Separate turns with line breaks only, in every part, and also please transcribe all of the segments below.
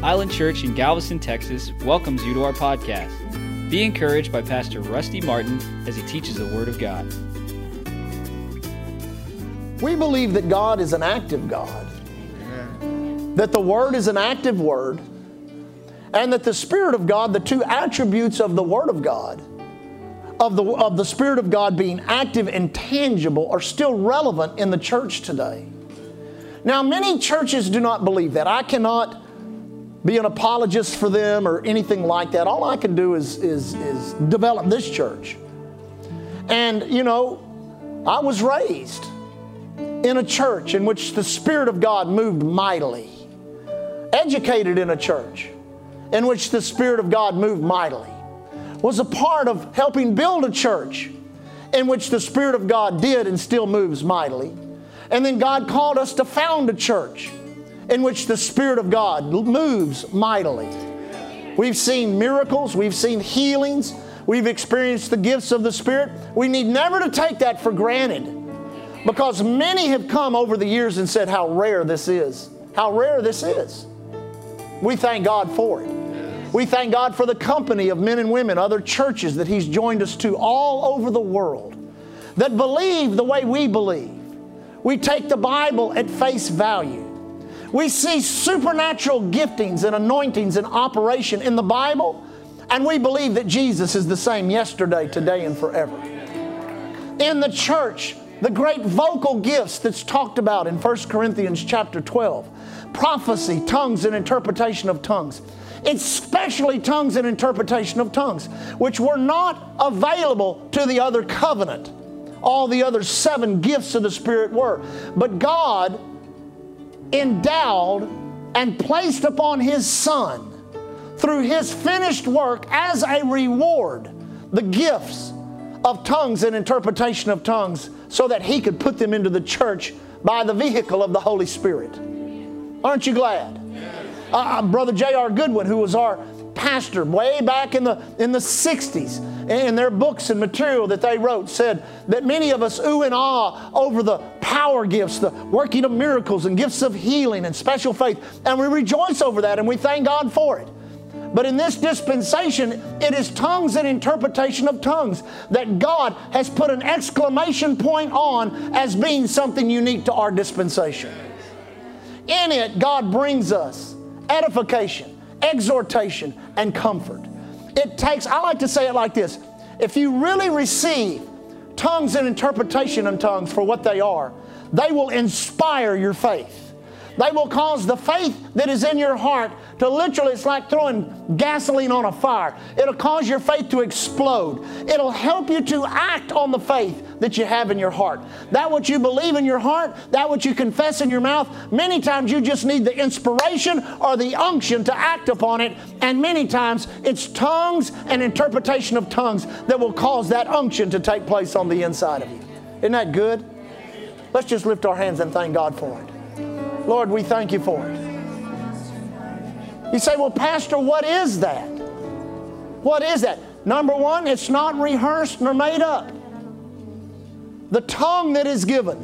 Island Church in Galveston, Texas welcomes you to our podcast. Be encouraged by Pastor Rusty Martin as he teaches the Word of God.
We believe that God is an active God, that the Word is an active Word, and that the Spirit of God, the two attributes of the Word of God, of the, of the Spirit of God being active and tangible, are still relevant in the church today. Now, many churches do not believe that. I cannot be an apologist for them or anything like that. All I can do is, is, is develop this church. And, you know, I was raised in a church in which the Spirit of God moved mightily, educated in a church in which the Spirit of God moved mightily, was a part of helping build a church in which the Spirit of God did and still moves mightily. And then God called us to found a church in which the Spirit of God moves mightily. We've seen miracles, we've seen healings, we've experienced the gifts of the Spirit. We need never to take that for granted because many have come over the years and said how rare this is. How rare this is. We thank God for it. We thank God for the company of men and women, other churches that He's joined us to all over the world that believe the way we believe. We take the Bible at face value. We see supernatural giftings and anointings and operation in the Bible, and we believe that Jesus is the same yesterday, today, and forever. In the church, the great vocal gifts that's talked about in 1 Corinthians chapter 12 prophecy, tongues, and interpretation of tongues. Especially tongues and interpretation of tongues, which were not available to the other covenant. All the other seven gifts of the Spirit were. But God endowed and placed upon His Son through His finished work as a reward the gifts of tongues and interpretation of tongues so that He could put them into the church by the vehicle of the Holy Spirit. Aren't you glad? Uh, uh Brother J.R. Goodwin, who was our pastor way back in the, in the 60s, in their books and material that they wrote, said that many of us ooh and ah over the power gifts, the working of miracles and gifts of healing and special faith. And we rejoice over that and we thank God for it. But in this dispensation, it is tongues and interpretation of tongues that God has put an exclamation point on as being something unique to our dispensation. In it, God brings us edification, exhortation, and comfort. It takes, I like to say it like this if you really receive tongues and interpretation of tongues for what they are, they will inspire your faith. They will cause the faith that is in your heart to literally, it's like throwing gasoline on a fire. It'll cause your faith to explode. It'll help you to act on the faith that you have in your heart. That what you believe in your heart, that what you confess in your mouth, many times you just need the inspiration or the unction to act upon it. And many times it's tongues and interpretation of tongues that will cause that unction to take place on the inside of you. Isn't that good? Let's just lift our hands and thank God for it. Lord, we thank you for it. You say, well, Pastor, what is that? What is that? Number one, it's not rehearsed nor made up. The tongue that is given,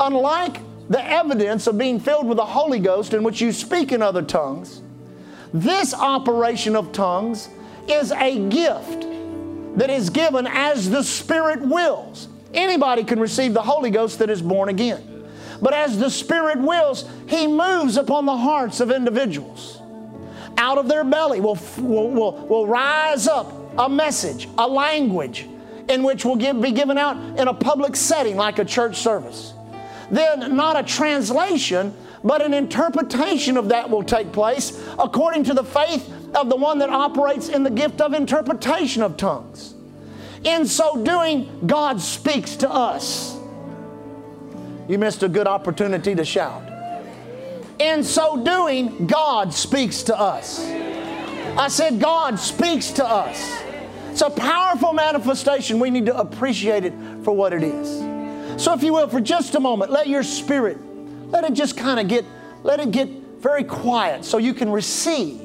unlike the evidence of being filled with the Holy Ghost in which you speak in other tongues, this operation of tongues is a gift that is given as the Spirit wills. Anybody can receive the Holy Ghost that is born again. But as the Spirit wills, He moves upon the hearts of individuals. Out of their belly will, will, will, will rise up a message, a language in which will give, be given out in a public setting like a church service. Then, not a translation, but an interpretation of that will take place according to the faith of the one that operates in the gift of interpretation of tongues. In so doing, God speaks to us. You missed a good opportunity to shout. In so doing, God speaks to us. I said, God speaks to us. It's a powerful manifestation. We need to appreciate it for what it is. So, if you will, for just a moment, let your spirit, let it just kind of get, let it get very quiet so you can receive.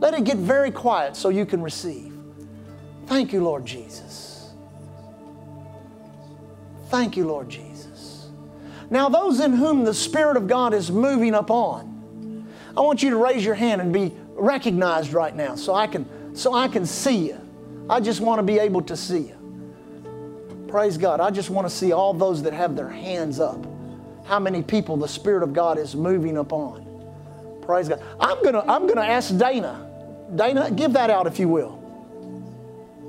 Let it get very quiet so you can receive. Thank you, Lord Jesus. Thank you, Lord Jesus. Now, those in whom the Spirit of God is moving upon, I want you to raise your hand and be recognized right now so I can so I can see you. I just want to be able to see you. Praise God. I just want to see all those that have their hands up. How many people the Spirit of God is moving upon. Praise God. I'm gonna I'm gonna ask Dana. Dana, give that out if you will.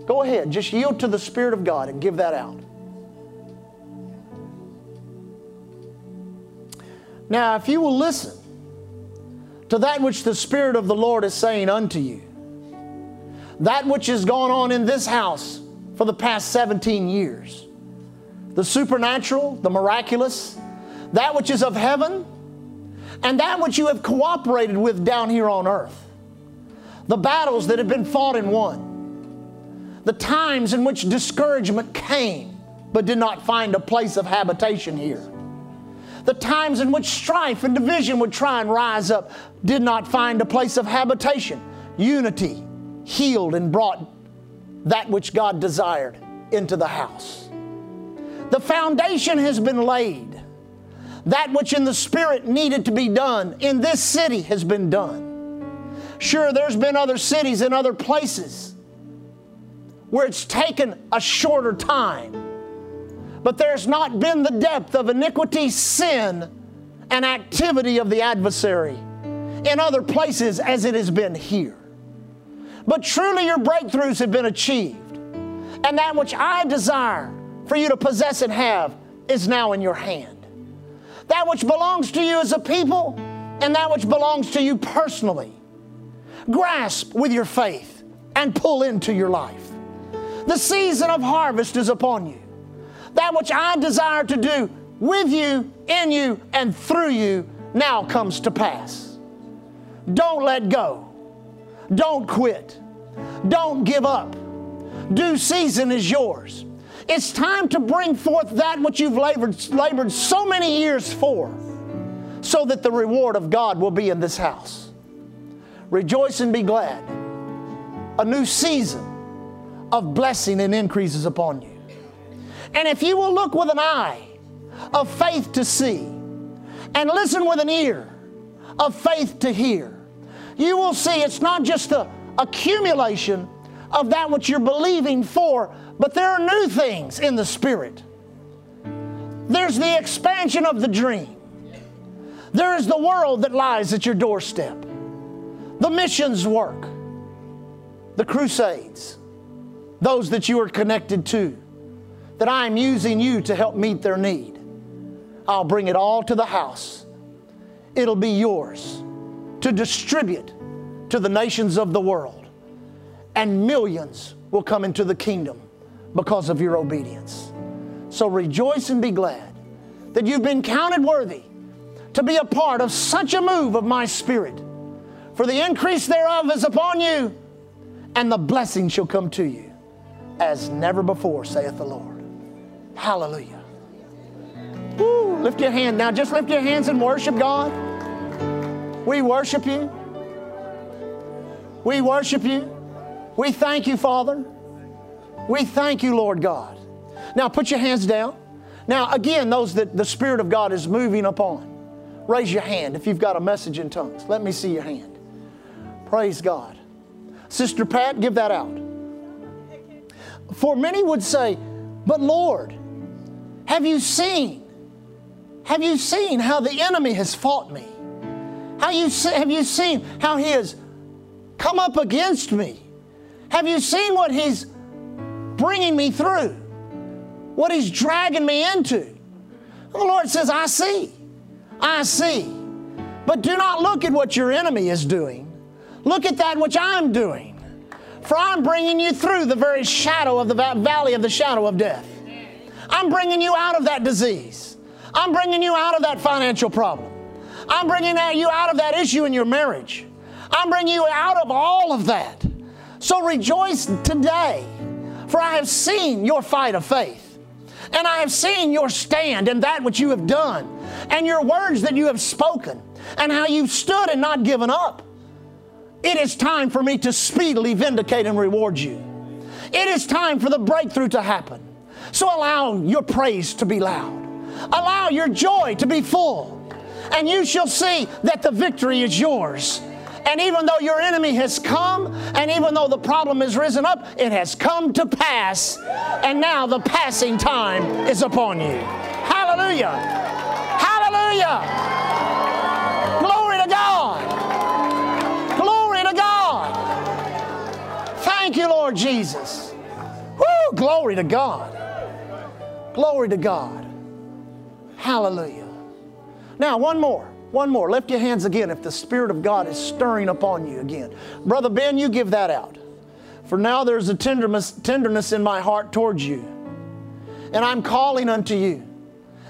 Go ahead, just yield to the Spirit of God and give that out. Now, if you will listen to that which the Spirit of the Lord is saying unto you, that which has gone on in this house for the past 17 years, the supernatural, the miraculous, that which is of heaven, and that which you have cooperated with down here on earth, the battles that have been fought and won, the times in which discouragement came but did not find a place of habitation here the times in which strife and division would try and rise up did not find a place of habitation. Unity healed and brought that which God desired into the house. The foundation has been laid. That which in the Spirit needed to be done in this city has been done. Sure, there's been other cities and other places where it's taken a shorter time but there's not been the depth of iniquity, sin, and activity of the adversary in other places as it has been here. But truly, your breakthroughs have been achieved. And that which I desire for you to possess and have is now in your hand. That which belongs to you as a people and that which belongs to you personally. Grasp with your faith and pull into your life. The season of harvest is upon you that which I desire to do with you, in you, and through you now comes to pass. Don't let go. Don't quit. Don't give up. Due season is yours. It's time to bring forth that which you've labored, labored so many years for, so that the reward of God will be in this house. Rejoice and be glad. A new season of blessing and increases upon you. And if you will look with an eye of faith to see and listen with an ear of faith to hear, you will see it's not just the accumulation of that which you're believing for, but there are new things in the Spirit. There's the expansion of the dream. There is the world that lies at your doorstep, the missions work, the crusades, those that you are connected to that I am using you to help meet their need. I'll bring it all to the house. It'll be yours to distribute to the nations of the world. And millions will come into the kingdom because of your obedience. So rejoice and be glad that you've been counted worthy to be a part of such a move of my spirit. For the increase thereof is upon you, and the blessing shall come to you as never before, saith the Lord. Hallelujah. Woo, lift your hand now. Just lift your hands and worship God. We worship you. We worship you. We thank you, Father. We thank you, Lord God. Now put your hands down. Now, again, those that the Spirit of God is moving upon, raise your hand if you've got a message in tongues. Let me see your hand. Praise God. Sister Pat, give that out. For many would say, But Lord, have you seen? Have you seen how the enemy has fought me? How you have you seen how he has come up against me? Have you seen what he's bringing me through? What he's dragging me into? The Lord says, I see. I see. But do not look at what your enemy is doing. Look at that which I'm doing. For I'm bringing you through the very shadow of the valley of the shadow of death. I'm bringing you out of that disease. I'm bringing you out of that financial problem. I'm bringing you out of that issue in your marriage. I'm bringing you out of all of that. So rejoice today, for I have seen your fight of faith, and I have seen your stand in that which you have done, and your words that you have spoken, and how you've stood and not given up. It is time for me to speedily vindicate and reward you. It is time for the breakthrough to happen. So allow your praise to be loud. Allow your joy to be full. and you shall see that the victory is yours. And even though your enemy has come, and even though the problem has risen up, it has come to pass. And now the passing time is upon you. Hallelujah! Hallelujah! Glory to God! Glory to God! Thank you, Lord Jesus. Woo! Glory to God. Glory to God. Hallelujah. Now, one more. One more. Lift your hands again if the Spirit of God is stirring upon you again. Brother Ben, you give that out. For now there's a tenderness, in my heart towards you. And I'm calling unto you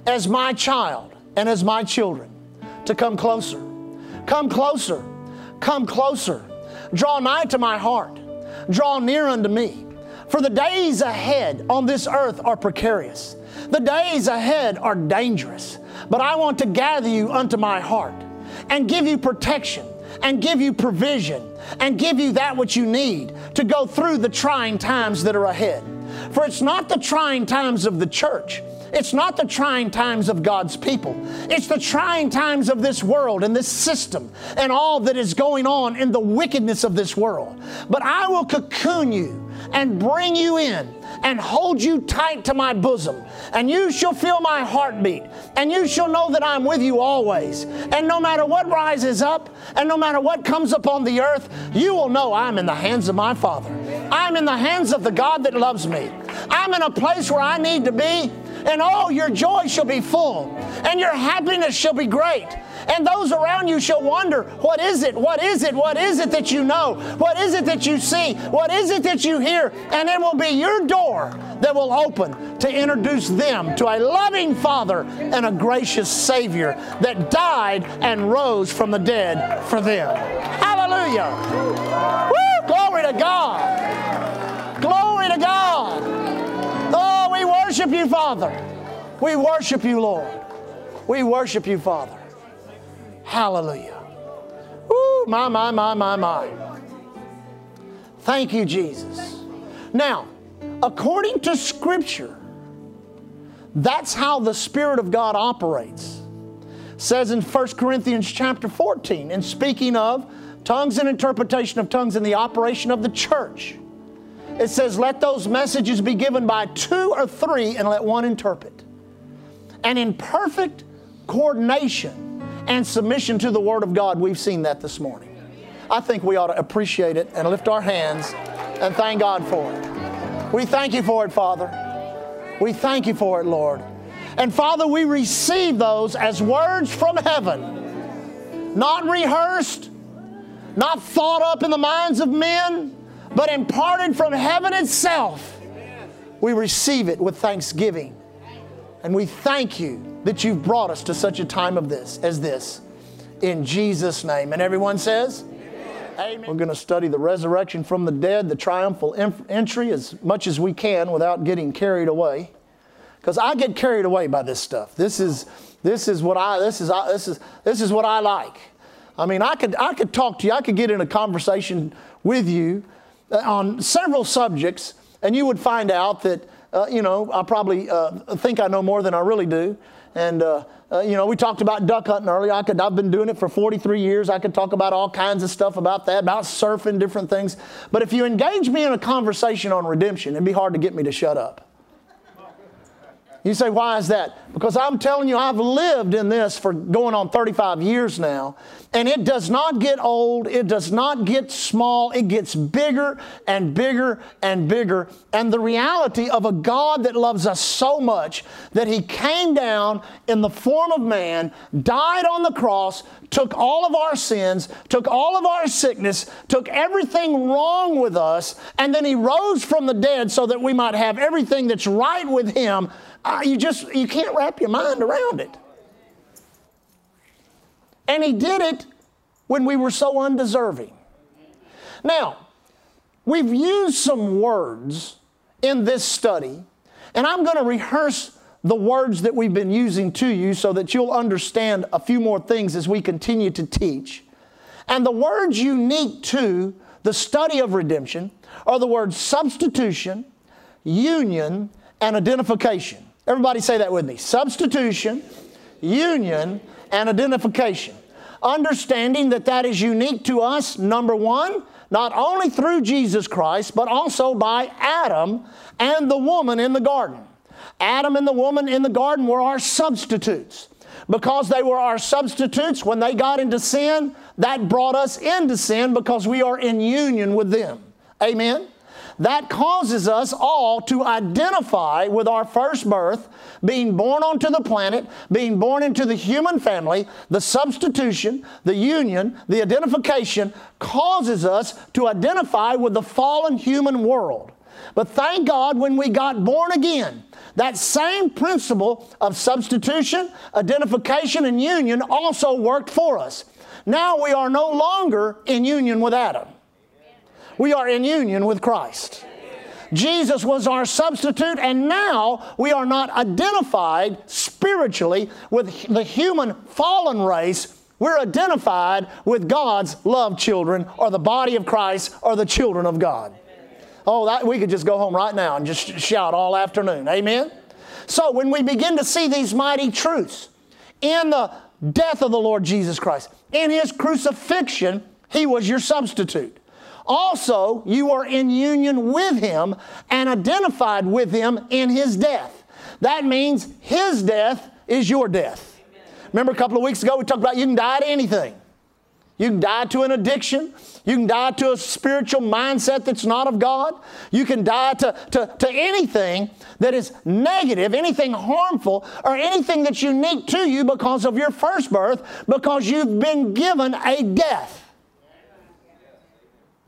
as my child and as my children to come closer. Come closer. Come closer. Draw nigh to my heart. Draw near unto me. For the days ahead on this earth are precarious. The days ahead are dangerous. But I want to gather you unto my heart and give you protection and give you provision and give you that which you need to go through the trying times that are ahead. For it's not the trying times of the church. It's not the trying times of God's people. It's the trying times of this world and this system and all that is going on in the wickedness of this world. But I will cocoon you and bring you in and hold you tight to my bosom. And you shall feel my heartbeat. And you shall know that I'm with you always. And no matter what rises up and no matter what comes upon the earth, you will know I'm in the hands of my Father. I'm in the hands of the God that loves me. I'm in a place where I need to be. And all your joy shall be full, and your happiness shall be great. And those around you shall wonder, what is it? What is it? What is it that you know? What is it that you see? What is it that you hear? And it will be your door that will open to introduce them to a loving Father and a gracious Savior that died and rose from the dead for them. Hallelujah. Woo! Glory to God. Worship you, Father. We worship you, Lord. We worship you, Father. Hallelujah. My, my, my, my, my. Thank you, Jesus. Now, according to Scripture, that's how the Spirit of God operates. It says in 1 Corinthians chapter 14, in speaking of tongues and interpretation of tongues and the operation of the church, it says, Let those messages be given by two or three and let one interpret. And in perfect coordination, and submission to the Word of God. We've seen that this morning. I think we ought to appreciate it and lift our hands and thank God for it. We thank you for it, Father. We thank you for it, Lord. And Father, we receive those as words from heaven, not rehearsed, not thought up in the minds of men, but imparted from heaven itself. We receive it with thanksgiving. And we thank you that you've brought us to such a time of this as this. In Jesus' name. And everyone says, Amen. We're going to study the resurrection from the dead, the triumphal entry, as much as we can without getting carried away. Because I get carried away by this stuff. This is, this is what I this is this is this is what I like. I mean, I could I could talk to you. I could get in a conversation with you on several subjects, and you would find out that uh, you know I probably uh, think I know more than I really do. And, uh, uh, you know, we talked about duck hunting earlier. I could, I've been doing it for 43 years. I could talk about all kinds of stuff about that, about surfing, different things. But if you engage me in a conversation on redemption, it'd be hard to get me to shut up. You say, why is that? Because I'm telling you, I've lived in this for going on 35 years now, and it does not get old, it does not get small, it gets bigger and bigger and bigger. And the reality of a God that loves us so much that He came down in the form of man, died on the cross, took all of our sins, took all of our sickness, took everything wrong with us, and then He rose from the dead so that we might have everything that's right with Him uh, you just you can't wrap your mind around it. And he did it when we were so undeserving. Now, we've used some words in this study, and I'm going to rehearse the words that we've been using to you so that you'll understand a few more things as we continue to teach. And the words unique to the study of redemption are the words substitution, union, and identification. Everybody say that with me substitution, union, and identification. Understanding that that is unique to us, number one, not only through Jesus Christ, but also by Adam and the woman in the garden. Adam and the woman in the garden were our substitutes. Because they were our substitutes, when they got into sin, that brought us into sin because we are in union with them. Amen? That causes us all to identify with our first birth, being born onto the planet, being born into the human family. The substitution, the union, the identification causes us to identify with the fallen human world. But thank God when we got born again, that same principle of substitution, identification, and union also worked for us. Now we are no longer in union with Adam. We are in union with Christ. Jesus was our substitute, and now we are not identified spiritually with the human fallen race. We're identified with God's loved children, or the body of Christ, or the children of God. Oh, that, we could just go home right now and just shout all afternoon. Amen? So, when we begin to see these mighty truths in the death of the Lord Jesus Christ, in His crucifixion, He was your substitute. Also, you are in union with Him and identified with Him in His death. That means His death is your death. Remember a couple of weeks ago we talked about you can die to anything. You can die to an addiction. You can die to a spiritual mindset that's not of God. You can die to, to, to anything that is negative, anything harmful, or anything that's unique to you because of your first birth, because you've been given a death.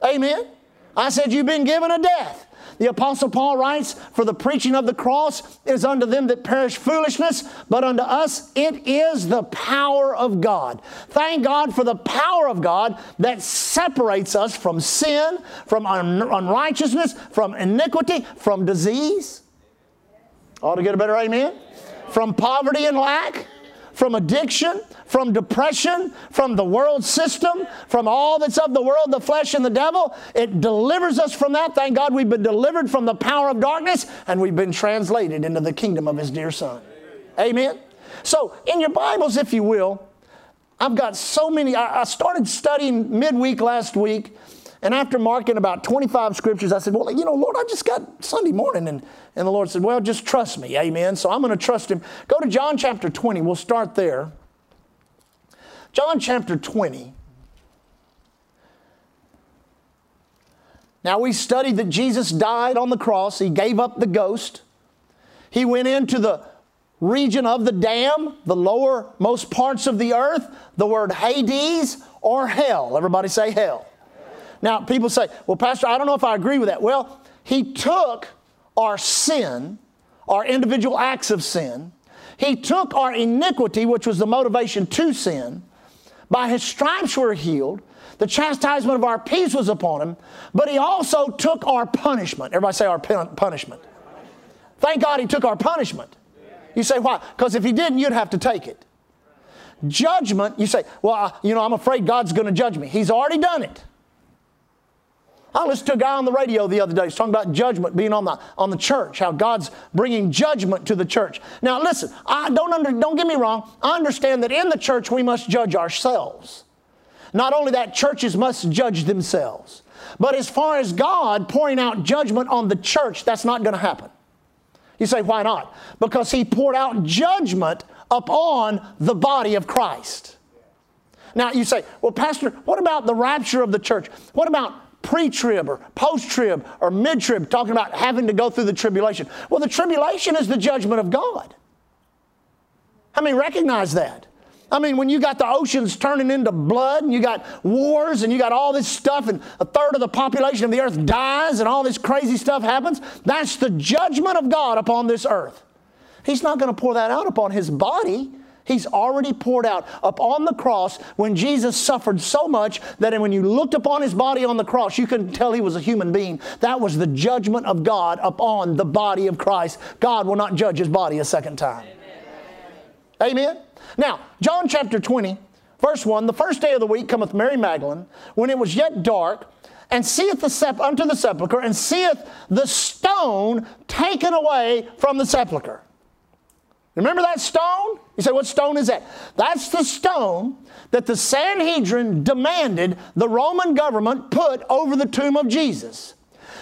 Amen? I said, You've been given a death. The Apostle Paul writes, For the preaching of the cross is unto them that perish foolishness, but unto us it is the power of God. Thank God for the power of God that separates us from sin, from un- unrighteousness, from iniquity, from disease. Ought to get a better amen? From poverty and lack from addiction, from depression, from the world system, from all that's of the world, the flesh, and the devil. It delivers us from that. Thank God we've been delivered from the power of darkness and we've been translated into the kingdom of His dear Son. Amen. So, in your Bibles, if you will, I've got so many. I, started studying midweek last week, and after marking about 25 scriptures, I said, Well, you know, Lord, I just got Sunday morning, and and the Lord said, Well, just trust me. Amen. So I'm going to trust him. Go to John chapter 20. We'll start there. John chapter 20. Now, we studied that Jesus died on the cross. He gave up the ghost. He went into the region of the dam, the lowermost parts of the earth, the word Hades or hell. Everybody say hell. Now, people say, well, Pastor, I don't know if I agree with that. Well, he took our sin, our individual acts of sin. He took our iniquity, which was the motivation to sin. By his stripes we're healed. The chastisement of our peace was upon him, but he also took our punishment. Everybody say our punishment. Thank God he took our punishment. You say, why? Because if he didn't, you'd have to take it. Judgment, you say, well, you know, I'm afraid God's going to judge me. He's already done it. I listened to a guy on the radio the other day. He's talking about judgment being on the, on the church, how God's bringing judgment to the church. Now, listen, I don't, under, don't get me wrong. I understand that in the church we must judge ourselves. Not only that, churches must judge themselves. But as far as God pouring out judgment on the church, that's not going to happen. You say, why not? Because He poured out judgment upon the body of Christ. Now, you say, well, Pastor, what about the rapture of the church? What about pre trib or post trib or mid trib, talking about having to go through the tribulation. Well, the tribulation is the judgment of God. I mean, recognize that. I mean, when you got the oceans turning into blood and you got wars and you got all this stuff and a third of the population of the earth dies and all this crazy stuff happens, that's the judgment of God upon this earth. He's not going to pour that out upon his body. He's already poured out upon the cross when Jesus suffered so much that when you looked upon his body on the cross, you couldn't tell he was a human being. That was the judgment of God upon the body of Christ. God will not judge his body a second time. Amen. Amen. Now, John chapter 20, verse 1 The first day of the week cometh Mary Magdalene, when it was yet dark, and seeth the sep- unto the sepulchre, and seeth the stone taken away from the sepulchre. Remember that stone? You say, what stone is that? That's the stone that the Sanhedrin demanded the Roman government put over the tomb of Jesus.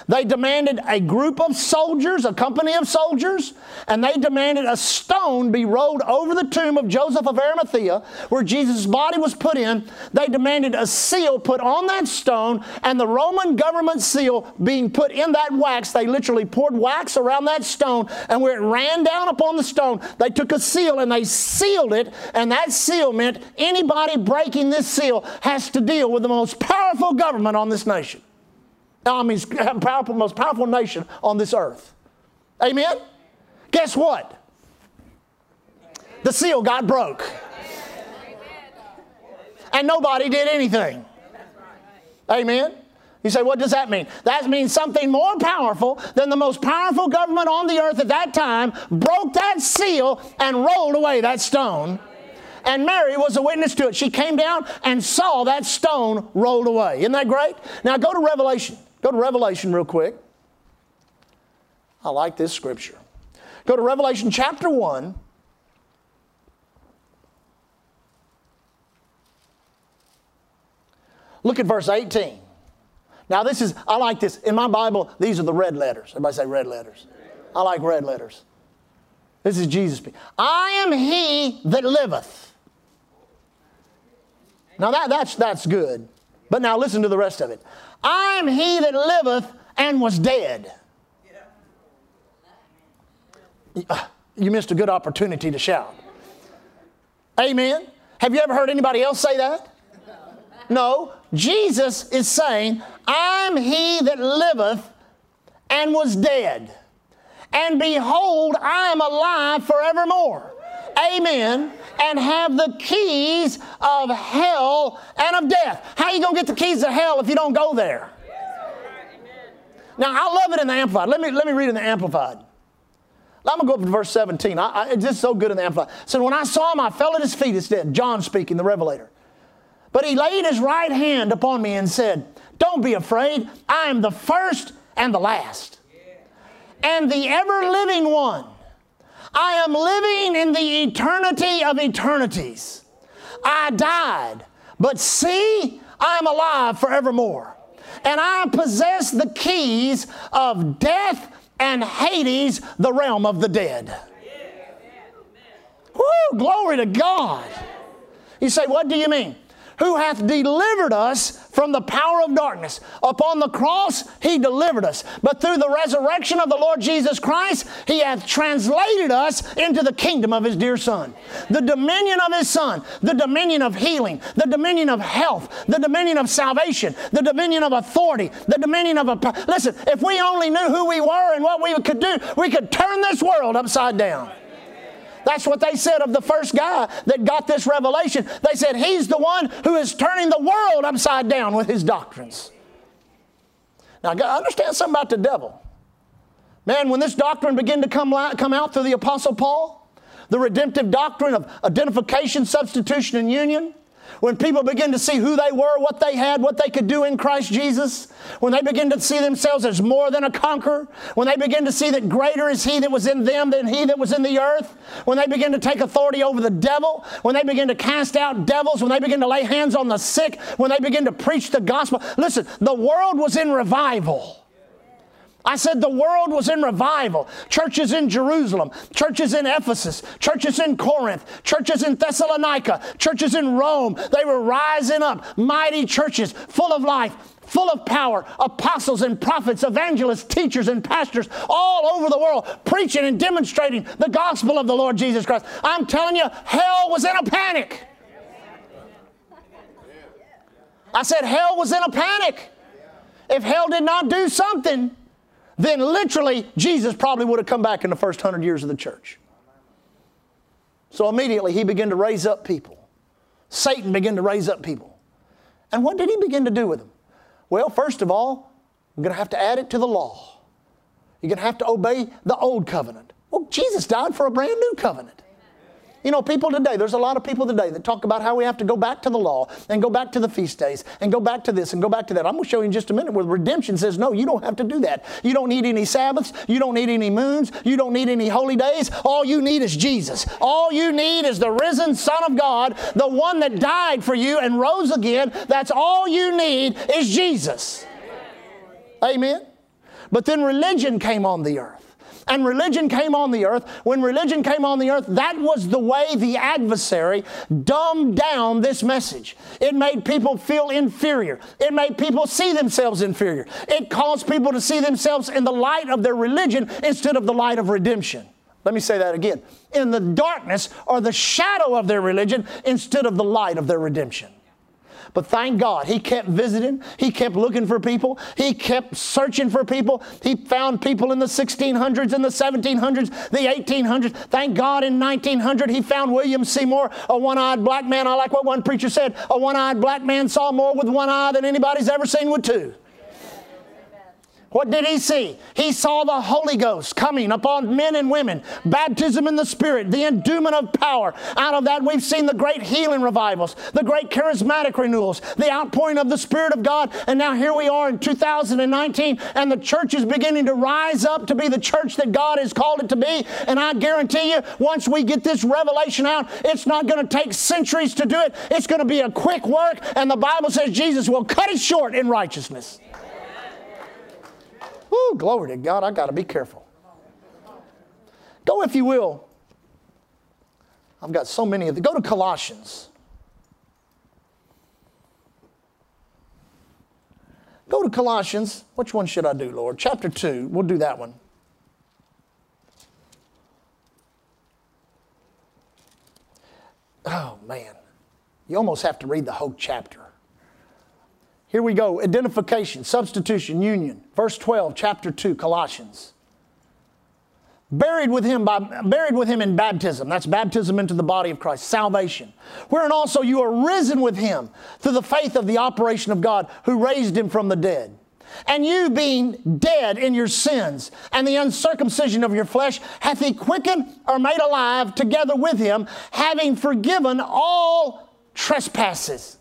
They demanded a group of soldiers, a company of soldiers, and they demanded a stone be rolled over the tomb of Joseph of Arimathea where Jesus' body was put in. They demanded a seal put on that stone and the Roman government seal being put in that wax. They literally poured wax around that stone and where it ran down upon the stone, they took a seal and they sealed it, and that seal meant anybody breaking this seal has to deal with the most powerful government on this nation. I mean, powerful, most powerful nation on this earth. Amen? Guess what? The seal got broke. And nobody did anything. Amen? You say, what does that mean? That means something more powerful than the most powerful government on the earth at that time broke that seal and rolled away that stone. And Mary was a witness to it. She came down and saw that stone rolled away. Isn't that great? Now go to Revelation. Go to Revelation real quick. I like this scripture. Go to Revelation chapter 1. Look at verse 18. Now, this is, I like this. In my Bible, these are the red letters. Everybody say red letters. I like red letters. This is Jesus. I am he that liveth. Now, that, that's, that's good. But now listen to the rest of it. I am he that liveth and was dead. You missed a good opportunity to shout. Amen. Have you ever heard anybody else say that? No. Jesus is saying, I'm he that liveth and was dead. And behold, I am alive forevermore. Amen. And have the keys of hell and of death. How you going to get the keys of hell if you don't go there? Now, I love it in the Amplified. Let me, let me read in the Amplified. I'm going to go up to verse 17. I, I, it's just so good in the Amplified. So when I saw him, I fell at his feet, it's dead. John speaking, the Revelator. But he laid his right hand upon me and said, Don't be afraid. I am the first and the last, and the ever living one. I am living in the eternity of eternities. I died, but see, I am alive forevermore. And I possess the keys of death and Hades, the realm of the dead. Woo, glory to God. You say, what do you mean? Who hath delivered us from the power of darkness. Upon the cross, he delivered us. But through the resurrection of the Lord Jesus Christ, he hath translated us into the kingdom of his dear Son. The dominion of his Son, the dominion of healing, the dominion of health, the dominion of salvation, the dominion of authority, the dominion of a. Listen, if we only knew who we were and what we could do, we could turn this world upside down. That's what they said of the first guy that got this revelation. They said, He's the one who is turning the world upside down with his doctrines. Now, understand something about the devil. Man, when this doctrine began to come, come out through the Apostle Paul, the redemptive doctrine of identification, substitution, and union, when people begin to see who they were, what they had, what they could do in Christ Jesus, when they begin to see themselves as more than a conqueror, when they begin to see that greater is He that was in them than He that was in the earth, when they begin to take authority over the devil, when they begin to cast out devils, when they begin to lay hands on the sick, when they begin to preach the gospel. Listen, the world was in revival. I said the world was in revival. Churches in Jerusalem, churches in Ephesus, churches in Corinth, churches in Thessalonica, churches in Rome. They were rising up, mighty churches full of life, full of power, apostles and prophets, evangelists, teachers, and pastors all over the world preaching and demonstrating the gospel of the Lord Jesus Christ. I'm telling you, hell was in a panic. I said, hell was in a panic. If hell did not do something, then literally Jesus probably would have come back in the first hundred years of the church. So immediately he began to raise up people. Satan began to raise up people. And what did he begin to do with them? Well, first of all, we're going to have to add it to the law. You're going to have to obey the old covenant. Well, Jesus died for a brand new covenant. You know, people today, there's a lot of people today that talk about how we have to go back to the law and go back to the feast days and go back to this and go back to that. I'm going to show you in just a minute where redemption says, no, you don't have to do that. You don't need any Sabbaths. You don't need any moons. You don't need any holy days. All you need is Jesus. All you need is the risen Son of God, the one that died for you and rose again. That's all you need is Jesus. Amen. But then religion came on the earth and religion came on the earth, when religion came on the earth, that was the way the adversary dumbed down this message. It made people feel inferior. It made people see themselves inferior. It caused people to see themselves in the light of their religion instead of the light of redemption. Let me say that again. In the darkness or the shadow of their religion instead of the light of their redemption. But thank God, he kept visiting. He kept looking for people. He kept searching for people. He found people in the 1600s, in the 1700s, the 1800s. Thank God in 1900 he found William Seymour, a one eyed black man. I like what one preacher said a one eyed black man saw more with one eye than anybody's ever seen with two. What did he see? He saw the Holy Ghost coming upon men and women, baptism in the Spirit, the endowment of power. Out of that, we've seen the great healing revivals, the great charismatic renewals, the outpouring of the Spirit of God. And now here we are in 2019, and the church is beginning to rise up to be the church that God has called it to be. And I guarantee you, once we get this revelation out, it's not going to take centuries to do it. It's going to be a quick work, and the Bible says Jesus will cut it short in righteousness. Woo, glory to God. I got to be careful. Go, if you will. I've got so many of them. Go to Colossians. Go to Colossians. Which one should I do, Lord? Chapter 2. We'll do that one. Oh, man. You almost have to read the whole chapter. Here we go identification, substitution, union. Verse 12, chapter 2, Colossians. Buried with him by buried with him in baptism. That's baptism into the body of Christ, salvation. Wherein also you are risen with him through the faith of the operation of God who raised him from the dead. And you being dead in your sins and the uncircumcision of your flesh, hath he quickened or made alive together with him, having forgiven all trespasses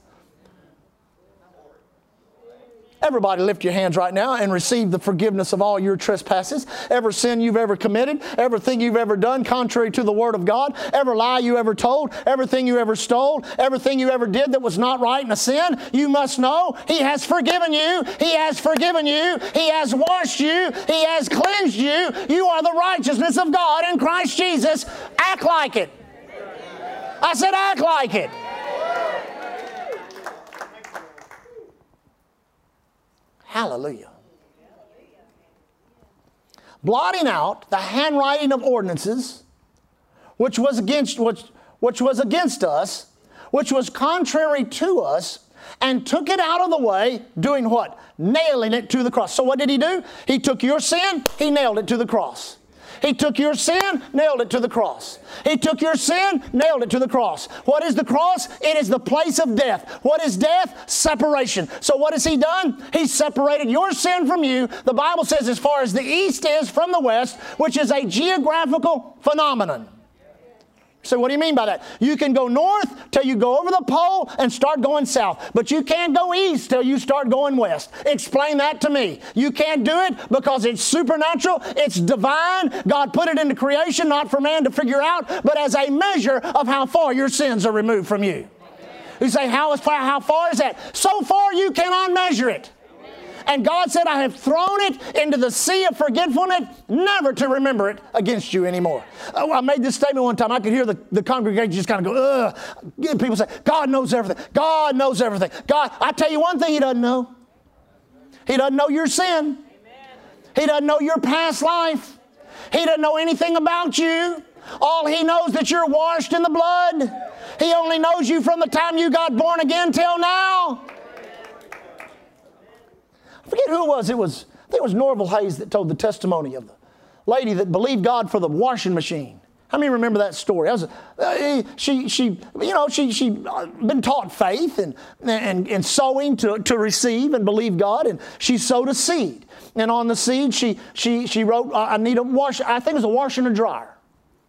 Everybody lift your hands right now and receive the forgiveness of all your trespasses. Every sin you've ever committed, everything you've ever done contrary to the Word of God, every lie you ever told, everything you ever stole, everything you ever did that was not right and a sin, you must know He has forgiven you. He has forgiven you. He has washed you. He has cleansed you. You are the righteousness of God in Christ Jesus. Act like it. I said, act like it. Hallelujah. Blotting out the handwriting of ordinances, which was against which, which was against us, which was contrary to us, and took it out of the way, doing what? Nailing it to the cross. So what did he do? He took your sin, he nailed it to the cross. He took your sin, nailed it to the cross. He took your sin, nailed it to the cross. What is the cross? It is the place of death. What is death? Separation. So what has He done? He separated your sin from you. The Bible says as far as the east is from the west, which is a geographical phenomenon. So, what do you mean by that? You can go north till you go over the pole and start going south, but you can't go east till you start going west. Explain that to me. You can't do it because it's supernatural, it's divine. God put it into creation not for man to figure out, but as a measure of how far your sins are removed from you. You say, How, is how far is that? So far you cannot measure it. And God said, I have thrown it into the sea of forgetfulness, never to remember it against you anymore. Oh, I made this statement one time. I could hear the, the congregation just kind of go, ugh. People say, God knows everything. God knows everything. God, I tell you one thing He doesn't know. He doesn't know your sin. He doesn't know your past life. He doesn't know anything about you. All he knows that you're washed in the blood. He only knows you from the time you got born again till now. I forget who it was. It was, I think it was Norval Hayes that told the testimony of the lady that believed God for the washing machine. How many remember that story? Was, uh, she, she, you know, she, she uh, been taught faith and, and, and sowing to, to receive and believe God, and she sowed a seed. And on the seed, she, she, she wrote, I need a wash, I think it was a washer and a dryer.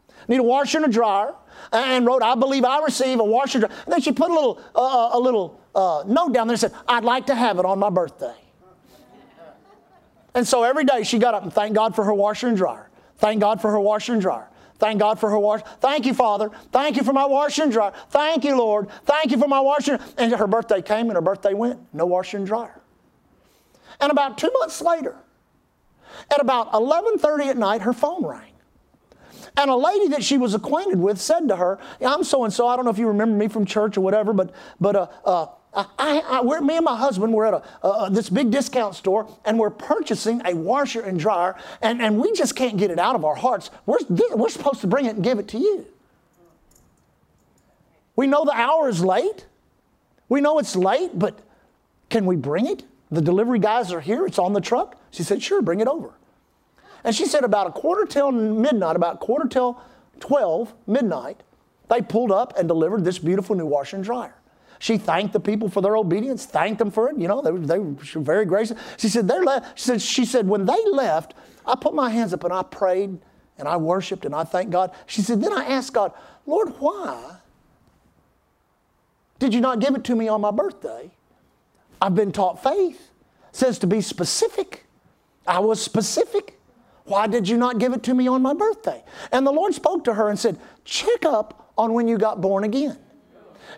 I need a washer and a dryer, and wrote, I believe I receive a washer and dryer. And then she put a little, uh, a little uh, note down there and said, I'd like to have it on my birthday. And so every day she got up and thanked God for her washer and dryer. Thank God for her washer and dryer. Thank God for her washer. Thank you, Father. Thank you for my washer and dryer. Thank you, Lord. Thank you for my washer. And her birthday came and her birthday went. No washer and dryer. And about two months later, at about 11:30 at night, her phone rang. And a lady that she was acquainted with said to her, I'm so and so, I don't know if you remember me from church or whatever, but, but uh, uh, I, me and my husband were at a, uh, this big discount store and we're purchasing a washer and dryer, and, and we just can't get it out of our hearts. We're, we're supposed to bring it and give it to you. We know the hour is late. We know it's late, but can we bring it? The delivery guys are here, it's on the truck. She said, Sure, bring it over. And she said, About a quarter till midnight, about quarter till 12 midnight, they pulled up and delivered this beautiful new washer and dryer. She thanked the people for their obedience, thanked them for it. You know, they, they were very gracious. She said, they left. She said, she said, when they left, I put my hands up and I prayed and I worshiped and I thanked God. She said, then I asked God, Lord, why did you not give it to me on my birthday? I've been taught faith it says to be specific. I was specific. Why did you not give it to me on my birthday? And the Lord spoke to her and said, check up on when you got born again.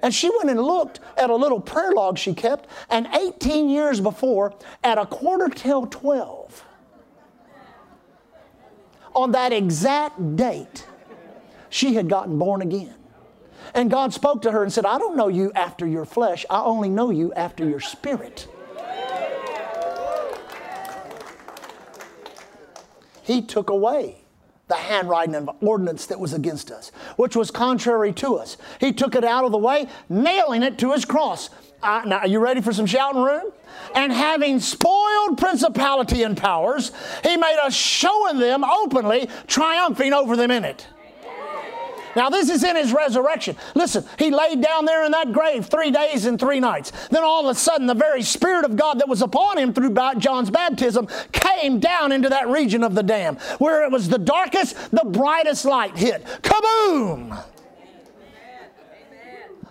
And she went and looked at a little prayer log she kept, and 18 years before, at a quarter till 12, on that exact date, she had gotten born again. And God spoke to her and said, I don't know you after your flesh, I only know you after your spirit. He took away the handwriting of ordinance that was against us, which was contrary to us. He took it out of the way, nailing it to his cross. Uh, now, are you ready for some shouting room? And having spoiled principality and powers, he made us showing them openly, triumphing over them in it. Now, this is in his resurrection. Listen, he laid down there in that grave three days and three nights. Then all of a sudden, the very Spirit of God that was upon him through John's baptism came down into that region of the dam where it was the darkest, the brightest light hit. Kaboom!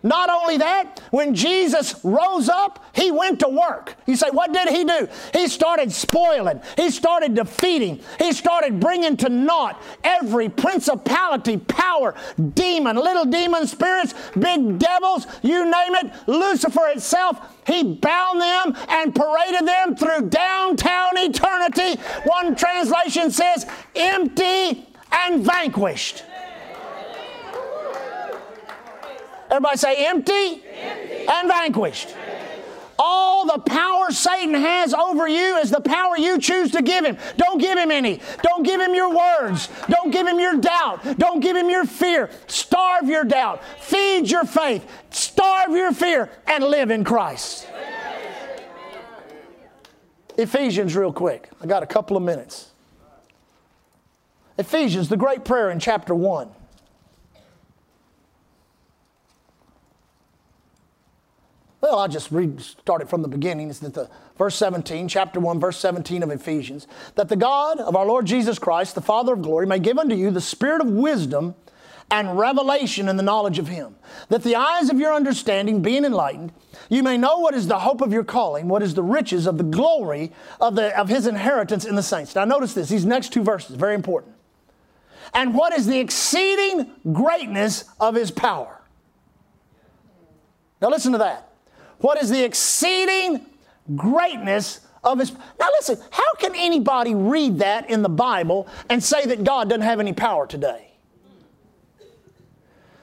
Not only that, when Jesus rose up, he went to work. You say, what did he do? He started spoiling, he started defeating, he started bringing to naught every principality, power, demon, little demon spirits, big devils, you name it, Lucifer itself. He bound them and paraded them through downtown eternity. One translation says, empty and vanquished. Everybody say empty, empty. and vanquished. All the power Satan has over you is the power you choose to give him. Don't give him any. Don't give him your words. Don't give him your doubt. Don't give him your fear. Starve your doubt. Feed your faith. Starve your fear and live in Christ. Ephesians, real quick. I got a couple of minutes. Ephesians, the great prayer in chapter 1. Well, I'll just read, start it from the beginning. It's that the verse 17, chapter 1, verse 17 of Ephesians. That the God of our Lord Jesus Christ, the Father of glory, may give unto you the spirit of wisdom and revelation in the knowledge of Him, that the eyes of your understanding being enlightened, you may know what is the hope of your calling, what is the riches of the glory of, the, of His inheritance in the saints. Now, notice this, these next two verses, very important. And what is the exceeding greatness of His power? Now, listen to that what is the exceeding greatness of his. Now, listen, how can anybody read that in the Bible and say that God doesn't have any power today?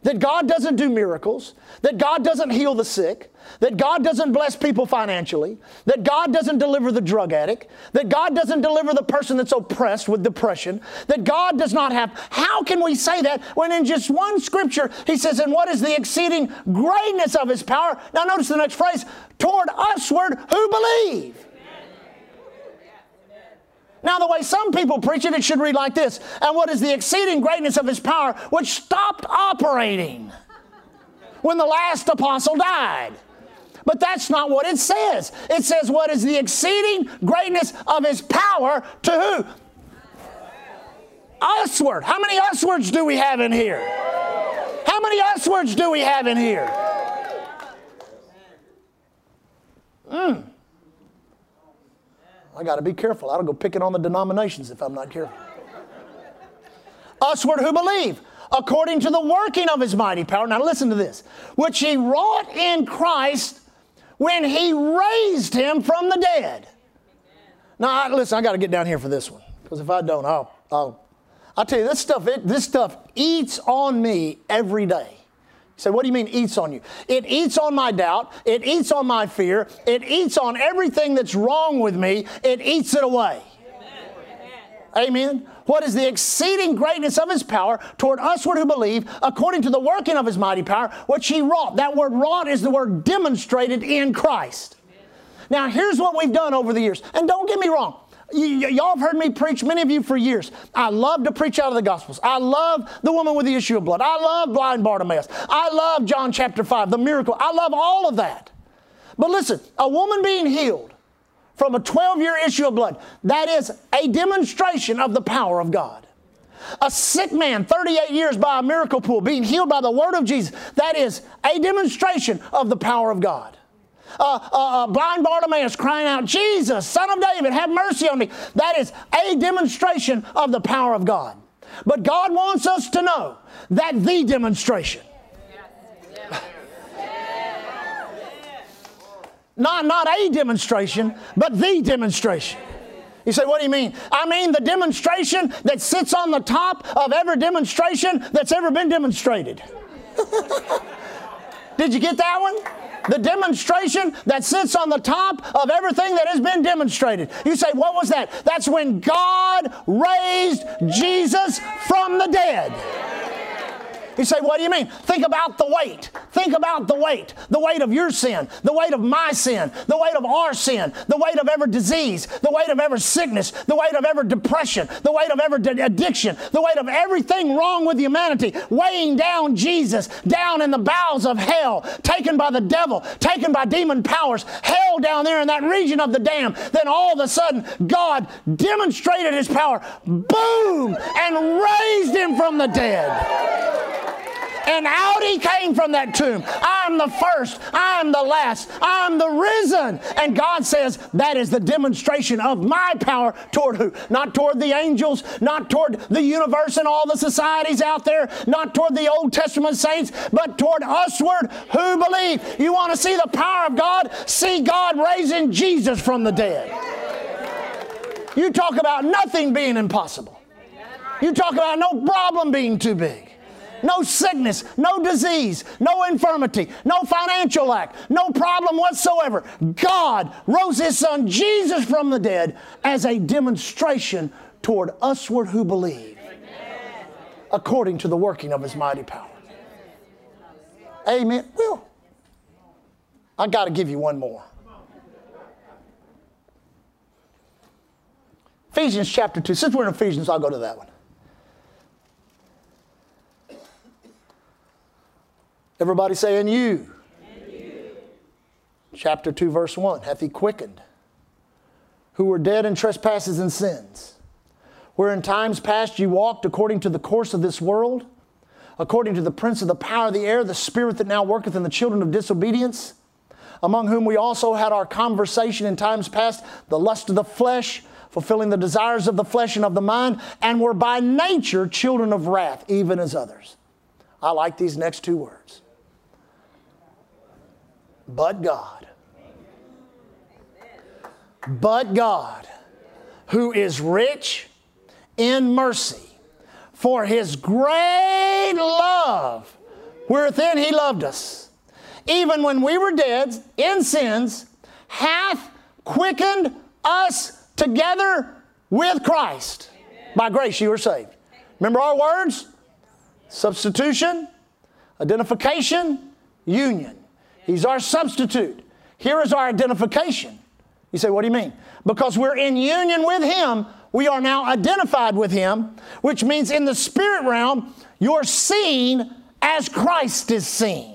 That God doesn't do miracles, that God doesn't heal the sick, that God doesn't bless people financially, that God doesn't deliver the drug addict, that God doesn't deliver the person that's oppressed with depression, that God does not have. How can we say that when in just one scripture he says, And what is the exceeding greatness of his power? Now, notice the next phrase toward usward who believe. Now, the way some people preach it, it should read like this And what is the exceeding greatness of his power, which stopped operating when the last apostle died? But that's not what it says. It says, What is the exceeding greatness of his power to who? Usward. How many uswards do we have in here? How many uswards do we have in here? Mm. I got to be careful. I don't go picking on the denominations if I'm not careful. Usward who believe, according to the working of his mighty power. Now listen to this. Which he wrought in Christ when he raised him from the dead. Now, I, listen, I got to get down here for this one because if I don't, I'll, I'll, I'll tell you this stuff. It, this stuff eats on me every day. Say, what do you mean eats on you? It eats on my doubt. It eats on my fear. It eats on everything that's wrong with me. It eats it away. Amen. What is the exceeding greatness of his power toward usward who believe, according to the working of his mighty power, which he wrought. That word wrought is the word demonstrated in Christ. Now, here's what we've done over the years. And don't get me wrong, y'all have heard me preach, many of you for years. I love to preach out of the Gospels. I love the woman with the issue of blood. I love blind Bartimaeus. I love John chapter 5, the miracle. I love all of that. But listen, a woman being healed from a 12 year issue of blood, that is a demonstration of the power of God. A sick man, 38 years by a miracle pool, being healed by the word of Jesus, that is a demonstration of the power of God uh, blind Bartimaeus crying out, Jesus, son of David, have mercy on me. That is a demonstration of the power of God. But God wants us to know that the demonstration, not, not a demonstration, but the demonstration. You say, what do you mean? I mean the demonstration that sits on the top of every demonstration that's ever been demonstrated. Did you get that one? The demonstration that sits on the top of everything that has been demonstrated. You say, what was that? That's when God raised Jesus from the dead. You say, what do you mean? Think about the weight. Think about the weight. The weight of your sin, the weight of my sin, the weight of our sin, the weight of every disease, the weight of every sickness, the weight of every depression, the weight of every addiction, the weight of everything wrong with humanity, weighing down Jesus down in the bowels of hell, taken by the devil, taken by demon powers, hell down there in that region of the dam. Then all of a sudden, God demonstrated his power, boom, and raised him from the dead. And out he came from that tomb. I'm the first, I'm the last, I'm the risen. And God says that is the demonstration of my power toward who? Not toward the angels, not toward the universe and all the societies out there, not toward the Old Testament saints, but toward usward who believe. You want to see the power of God? See God raising Jesus from the dead. You talk about nothing being impossible. You talk about no problem being too big no sickness, no disease, no infirmity, no financial lack, no problem whatsoever. God rose His Son Jesus from the dead as a demonstration toward usward who believe, according to the working of His mighty power. Amen. Well, I got to give you one more. Ephesians chapter 2. Since we're in Ephesians, I'll go to that one. Everybody saying you. you. Chapter 2, verse 1 hath he quickened, who were dead in trespasses and sins, where in times past you walked according to the course of this world, according to the prince of the power of the air, the spirit that now worketh in the children of disobedience, among whom we also had our conversation in times past, the lust of the flesh, fulfilling the desires of the flesh and of the mind, and were by nature children of wrath, even as others. I like these next two words but God. But God, who is rich in mercy, for his great love, wherein he loved us, even when we were dead in sins, hath quickened us together with Christ. By grace you are saved. Remember our words? Substitution, identification, union. He's our substitute. Here is our identification. You say, what do you mean? Because we're in union with Him, we are now identified with Him, which means in the spirit realm, you're seen as Christ is seen.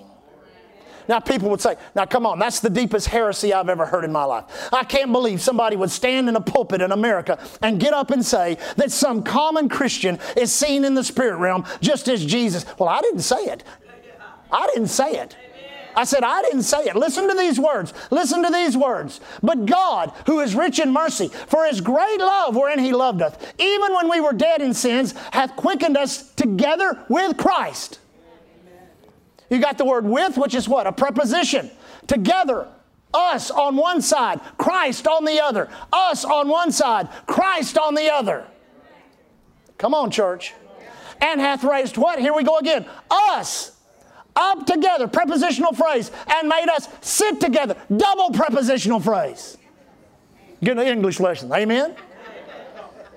Now, people would say, now come on, that's the deepest heresy I've ever heard in my life. I can't believe somebody would stand in a pulpit in America and get up and say that some common Christian is seen in the spirit realm just as Jesus. Well, I didn't say it. I didn't say it. I said, I didn't say it. Listen to these words. Listen to these words. But God, who is rich in mercy, for his great love wherein he loved us, even when we were dead in sins, hath quickened us together with Christ. You got the word with, which is what? A preposition. Together. Us on one side, Christ on the other. Us on one side, Christ on the other. Come on, church. And hath raised what? Here we go again. Us up together, prepositional phrase, and made us sit together, double prepositional phrase. Get an English lesson, amen?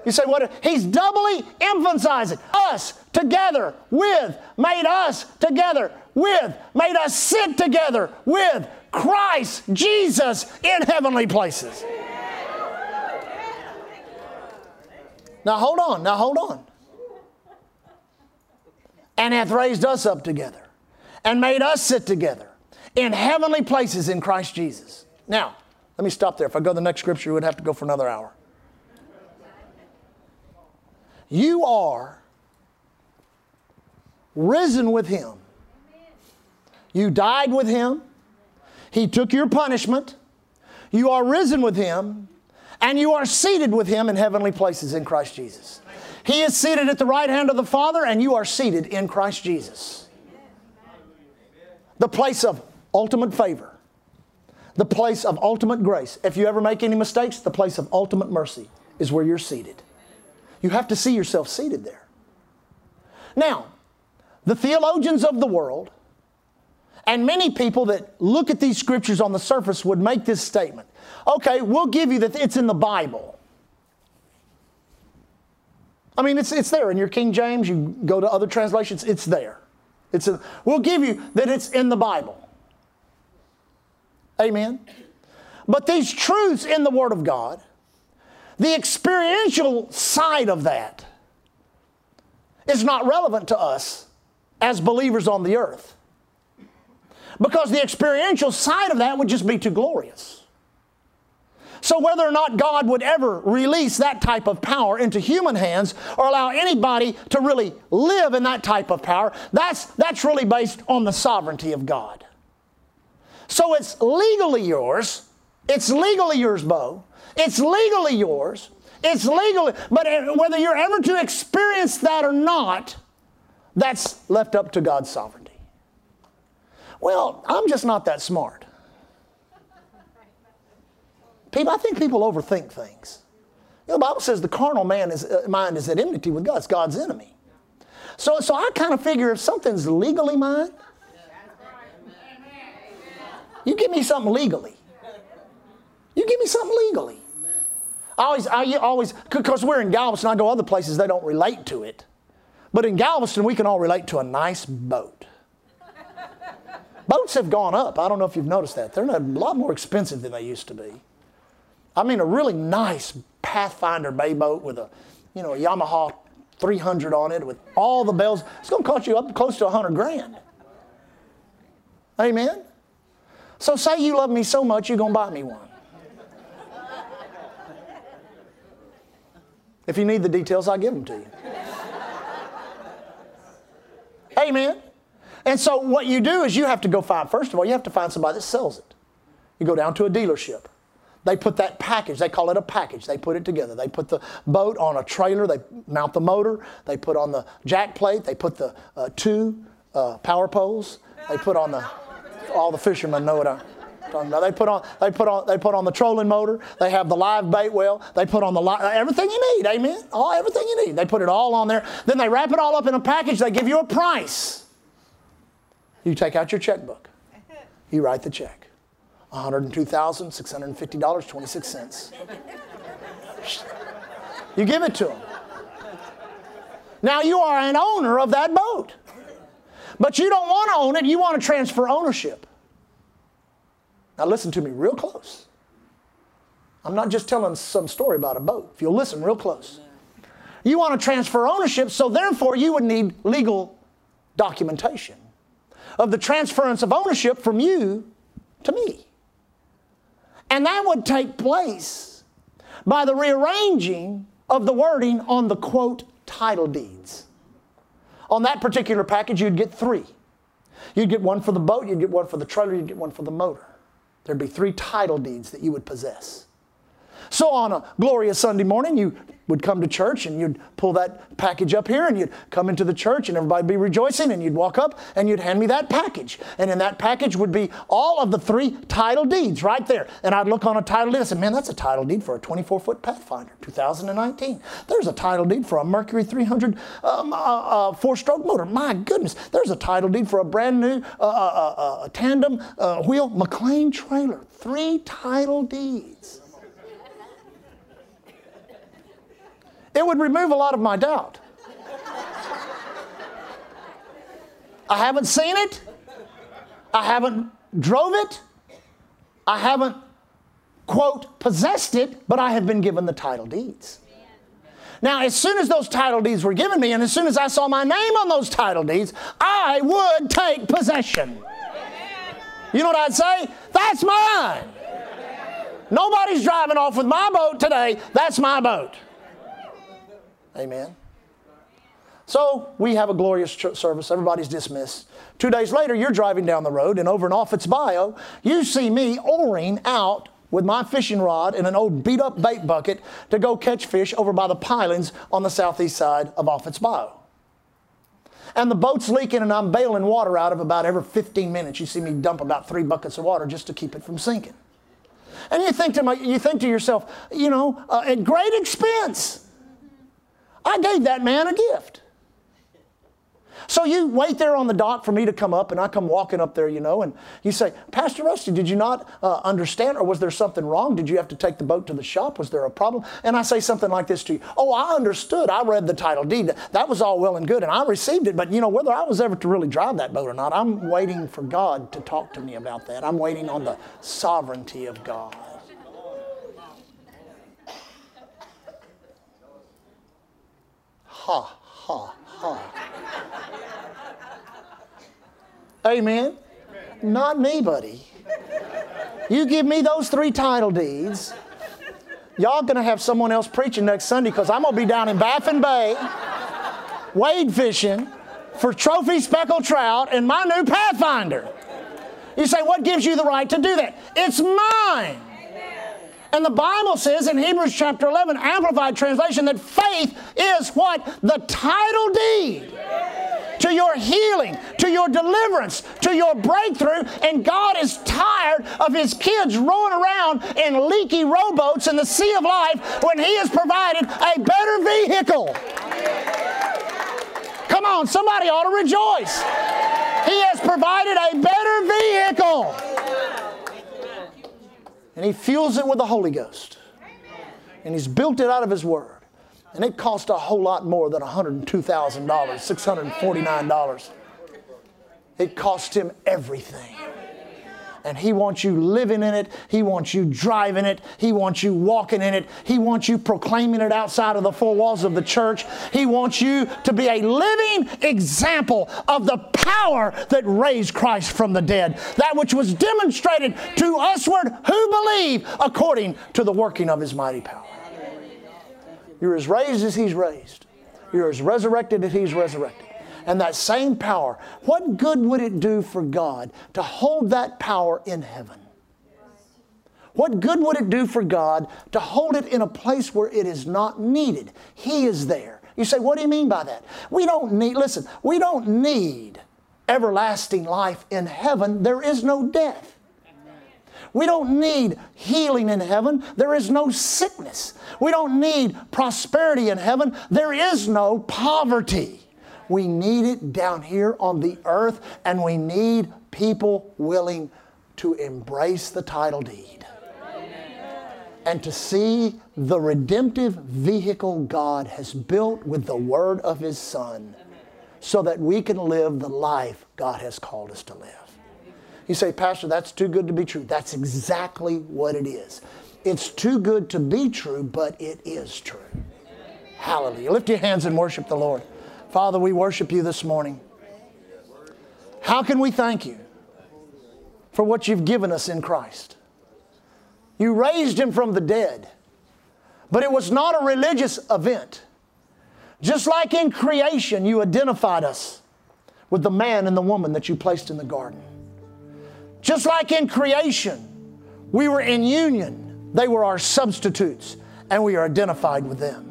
You say, what? He's doubly emphasizing us together with, made us together with, made us sit together with Christ Jesus in heavenly places. Now hold on, now hold on. And hath raised us up together and made us sit together in heavenly places in Christ Jesus. Now, let me stop there. If I go to the next scripture, we would have to go for another hour. You are risen with Him. You died with Him. He took your punishment. You are risen with Him. And you are seated with Him in heavenly places in Christ Jesus. He is seated at the right hand of the Father, and you are seated in Christ Jesus the place of ultimate favor, the place of ultimate grace. If you ever make any mistakes, the place of ultimate mercy is where you're seated. You have to see yourself seated there. Now, the theologians of the world and many people that look at these scriptures on the surface would make this statement okay, we'll give you that it's in the Bible. I mean, it's, it's there in your King James, you go to other translations, it's there. It's a, we'll give you that it's in the Bible. Amen. But these truths in the Word of God, the experiential side of that is not relevant to us as believers on the earth. Because the experiential side of that would just be too glorious. So, whether or not God would ever release that type of power into human hands or allow anybody to really live in that type of power, that's, that's really based on the sovereignty of God. So, it's legally yours. It's legally yours, Bo. It's legally yours. It's legally, but eh, whether you're ever to experience that or not, that's left up to God's sovereignty. Well, I'm just not that smart. People, I think people overthink things. You know, the Bible says the carnal man is, uh, mind is at enmity with God. It's God's enemy. So, so I kind of figure if something's legally mine, you give me something legally. You give me something legally. I always, I always, because we're in Galveston, I go other places, they don't relate to it. But in Galveston, we can all relate to a nice boat. Boats have gone up. I don't know if you've noticed that. They're a lot more expensive than they used to be. I mean, a really nice Pathfinder bay boat with a, you know, a Yamaha 300 on it with all the bells. It's going to cost you up close to 100 grand. Amen? So say you love me so much, you're going to buy me one. If you need the details, I'll give them to you. Amen. And so what you do is you have to go find, first of all, you have to find somebody that sells it. You go down to a dealership. They put that package, they call it a package. They put it together. They put the boat on a trailer, they mount the motor, they put on the jack plate, they put the uh, two uh, power poles, they put on the, all the fishermen know what I'm talking about. They put on, they put on, they put on the trolling motor, they have the live bait well, they put on the, li- everything you need, amen? All, everything you need. They put it all on there. Then they wrap it all up in a package, they give you a price. You take out your checkbook, you write the check. $102,650.26. You give it to them. Now you are an owner of that boat. But you don't want to own it, you want to transfer ownership. Now listen to me real close. I'm not just telling some story about a boat. If you'll listen real close. You want to transfer ownership, so therefore you would need legal documentation. of the transference of ownership from you to me. And that would take place by the rearranging of the wording on the quote title deeds. On that particular package, you'd get three. You'd get one for the boat, you'd get one for the trailer, you'd get one for the motor. There'd be three title deeds that you would possess. So on a glorious Sunday morning, you would come to church and you'd pull that package up here and you'd come into the church and everybody would be rejoicing and you'd walk up and you'd hand me that package. And in that package would be all of the three title deeds right there. And I'd look on a title deed and say, man, that's a title deed for a 24 foot Pathfinder 2019. There's a title deed for a Mercury 300 um, uh, uh, four stroke motor. My goodness. There's a title deed for a brand new uh, uh, uh, uh tandem wheel McClain trailer. Three title deeds. It would remove a lot of my doubt. I haven't seen it. I haven't drove it. I haven't, quote, possessed it, but I have been given the title deeds. Now, as soon as those title deeds were given me, and as soon as I saw my name on those title deeds, I would take possession. You know what I'd say? That's mine. Nobody's driving off with my boat today. That's my boat. Amen. So we have a glorious service. Everybody's dismissed. Two days later, you're driving down the road, and over in Offutt's Bayou, you see me oaring out with my fishing rod and an old beat up bait bucket to go catch fish over by the pilings on the southeast side of Offutt's Bayou. And the boat's leaking, and I'm bailing water out of about every 15 minutes. You see me dump about three buckets of water just to keep it from sinking. And you think to, my, you think to yourself, you know, uh, at great expense. I gave that man a gift. So you wait there on the dock for me to come up, and I come walking up there, you know, and you say, Pastor Rusty, did you not uh, understand, or was there something wrong? Did you have to take the boat to the shop? Was there a problem? And I say something like this to you Oh, I understood. I read the title deed. That was all well and good, and I received it, but you know, whether I was ever to really drive that boat or not, I'm waiting for God to talk to me about that. I'm waiting on the sovereignty of God. Ha, ha, ha. Amen. Not me, buddy. You give me those three title deeds. Y'all gonna have someone else preaching next Sunday because I'm gonna be down in Baffin Bay wade fishing for trophy speckled trout in my new Pathfinder. You say, what gives you the right to do that? It's mine. And the Bible says in Hebrews chapter 11, Amplified Translation, that faith is what? The title deed to your healing, to your deliverance, to your breakthrough. And God is tired of His kids rowing around in leaky rowboats in the sea of life when He has provided a better vehicle. Come on, somebody ought to rejoice. He has provided a better vehicle and he fuels it with the Holy Ghost. And he's built it out of his word. And it cost a whole lot more than $102,000, $649. It cost him everything and He wants you living in it. He wants you driving it. He wants you walking in it. He wants you proclaiming it outside of the four walls of the church. He wants you to be a living example of the power that raised Christ from the dead, that which was demonstrated to usward who believe according to the working of His mighty power. You're as raised as He's raised. You're as resurrected as He's resurrected and that same power, what good would it do for God to hold that power in heaven? What good would it do for God to hold it in a place where it is not needed? He is there. You say, what do you mean by that? We don't need, listen, we don't need everlasting life in heaven. There is no death. We don't need healing in heaven. There is no sickness. We don't need prosperity in heaven. There is no poverty. We need it down here on the earth, and we need people willing to embrace the title deed and to see the redemptive vehicle God has built with the word of His Son so that we can live the life God has called us to live. You say, Pastor, that's too good to be true. That's exactly what it is. It's too good to be true, but it is true. Hallelujah. Lift your hands and worship the Lord. Father, we worship you this morning. How can we thank you for what you've given us in Christ? You raised him from the dead, but it was not a religious event. Just like in creation, you identified us with the man and the woman that you placed in the garden. Just like in creation, we were in union, they were our substitutes, and we are identified with them.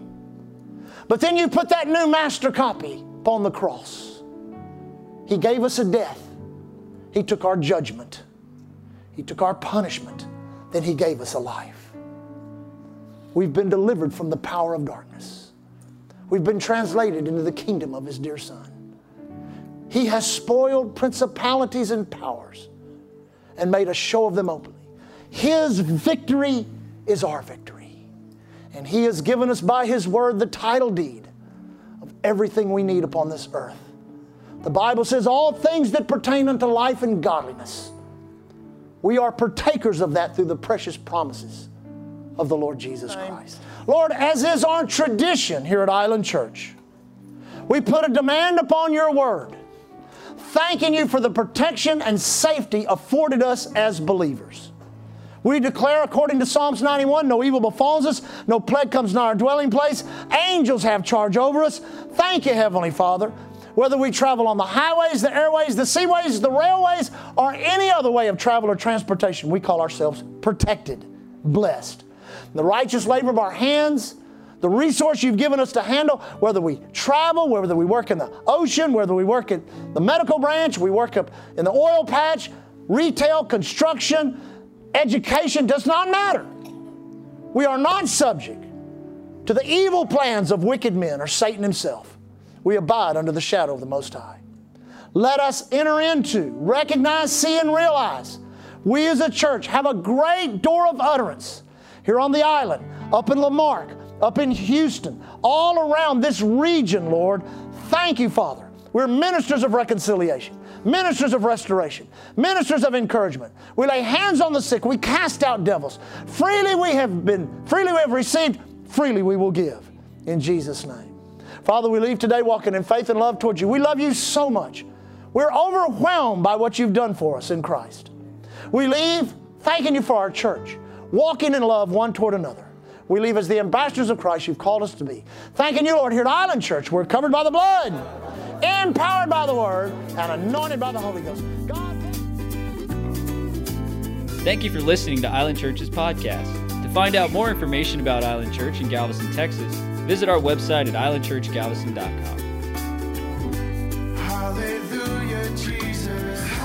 But then you put that new master copy upon the cross. He gave us a death, He took our judgment, He took our punishment, then He gave us a life. We've been delivered from the power of darkness. We've been translated into the kingdom of His dear Son. He has spoiled principalities and powers and made a show of them openly. His victory is our victory. And He has given us by His word the title deed of everything we need upon this earth. The Bible says, All things that pertain unto life and godliness. We are partakers of that through the precious promises of the Lord Jesus Christ. Lord, as is our tradition here at Island Church, we put a demand upon your word thanking you for the protection and safety afforded us as believers. We declare, according to Psalms 91, no evil befalls us, no plague comes nigh our dwelling place. Angels have charge over us. Thank you, Heavenly Father. Whether we travel on the highways, the airways, the seaways, the railways, or any other way of travel or transportation, we call ourselves protected, blessed. The righteous labor of our hands, the resource you've given us to handle, whether we travel, whether we work in the ocean, whether we work in the medical branch, we work up in the oil patch, retail, construction, education, does not matter. We are not subject to the evil plans of wicked men or Satan himself. We abide under the shadow of the Most High. Let us enter into, recognize, see, and realize we as a church have a great door of utterance here on the island, up in La Marque, up in Houston, all around this region, Lord. Thank you, Father. We're ministers of reconciliation, ministers of restoration, ministers of encouragement. We lay hands on the sick, we cast out devils. Freely we have been, freely we have received, freely we will give. In Jesus' name. Father, we leave today walking in faith and love towards you. We love you so much. We're overwhelmed by what you've done for us in Christ. We leave thanking you for our church, walking in love one toward another we leave as the ambassadors of Christ you've called us to be. Thanking you, Lord, here at Island Church. We're covered by the blood, empowered by the word, and anointed by the Holy Ghost. God.
Thank you for listening to Island Church's podcast. To find out more information about Island Church in Galveston, Texas, visit our website at islandchurchgalveston.com. Hallelujah, Jesus.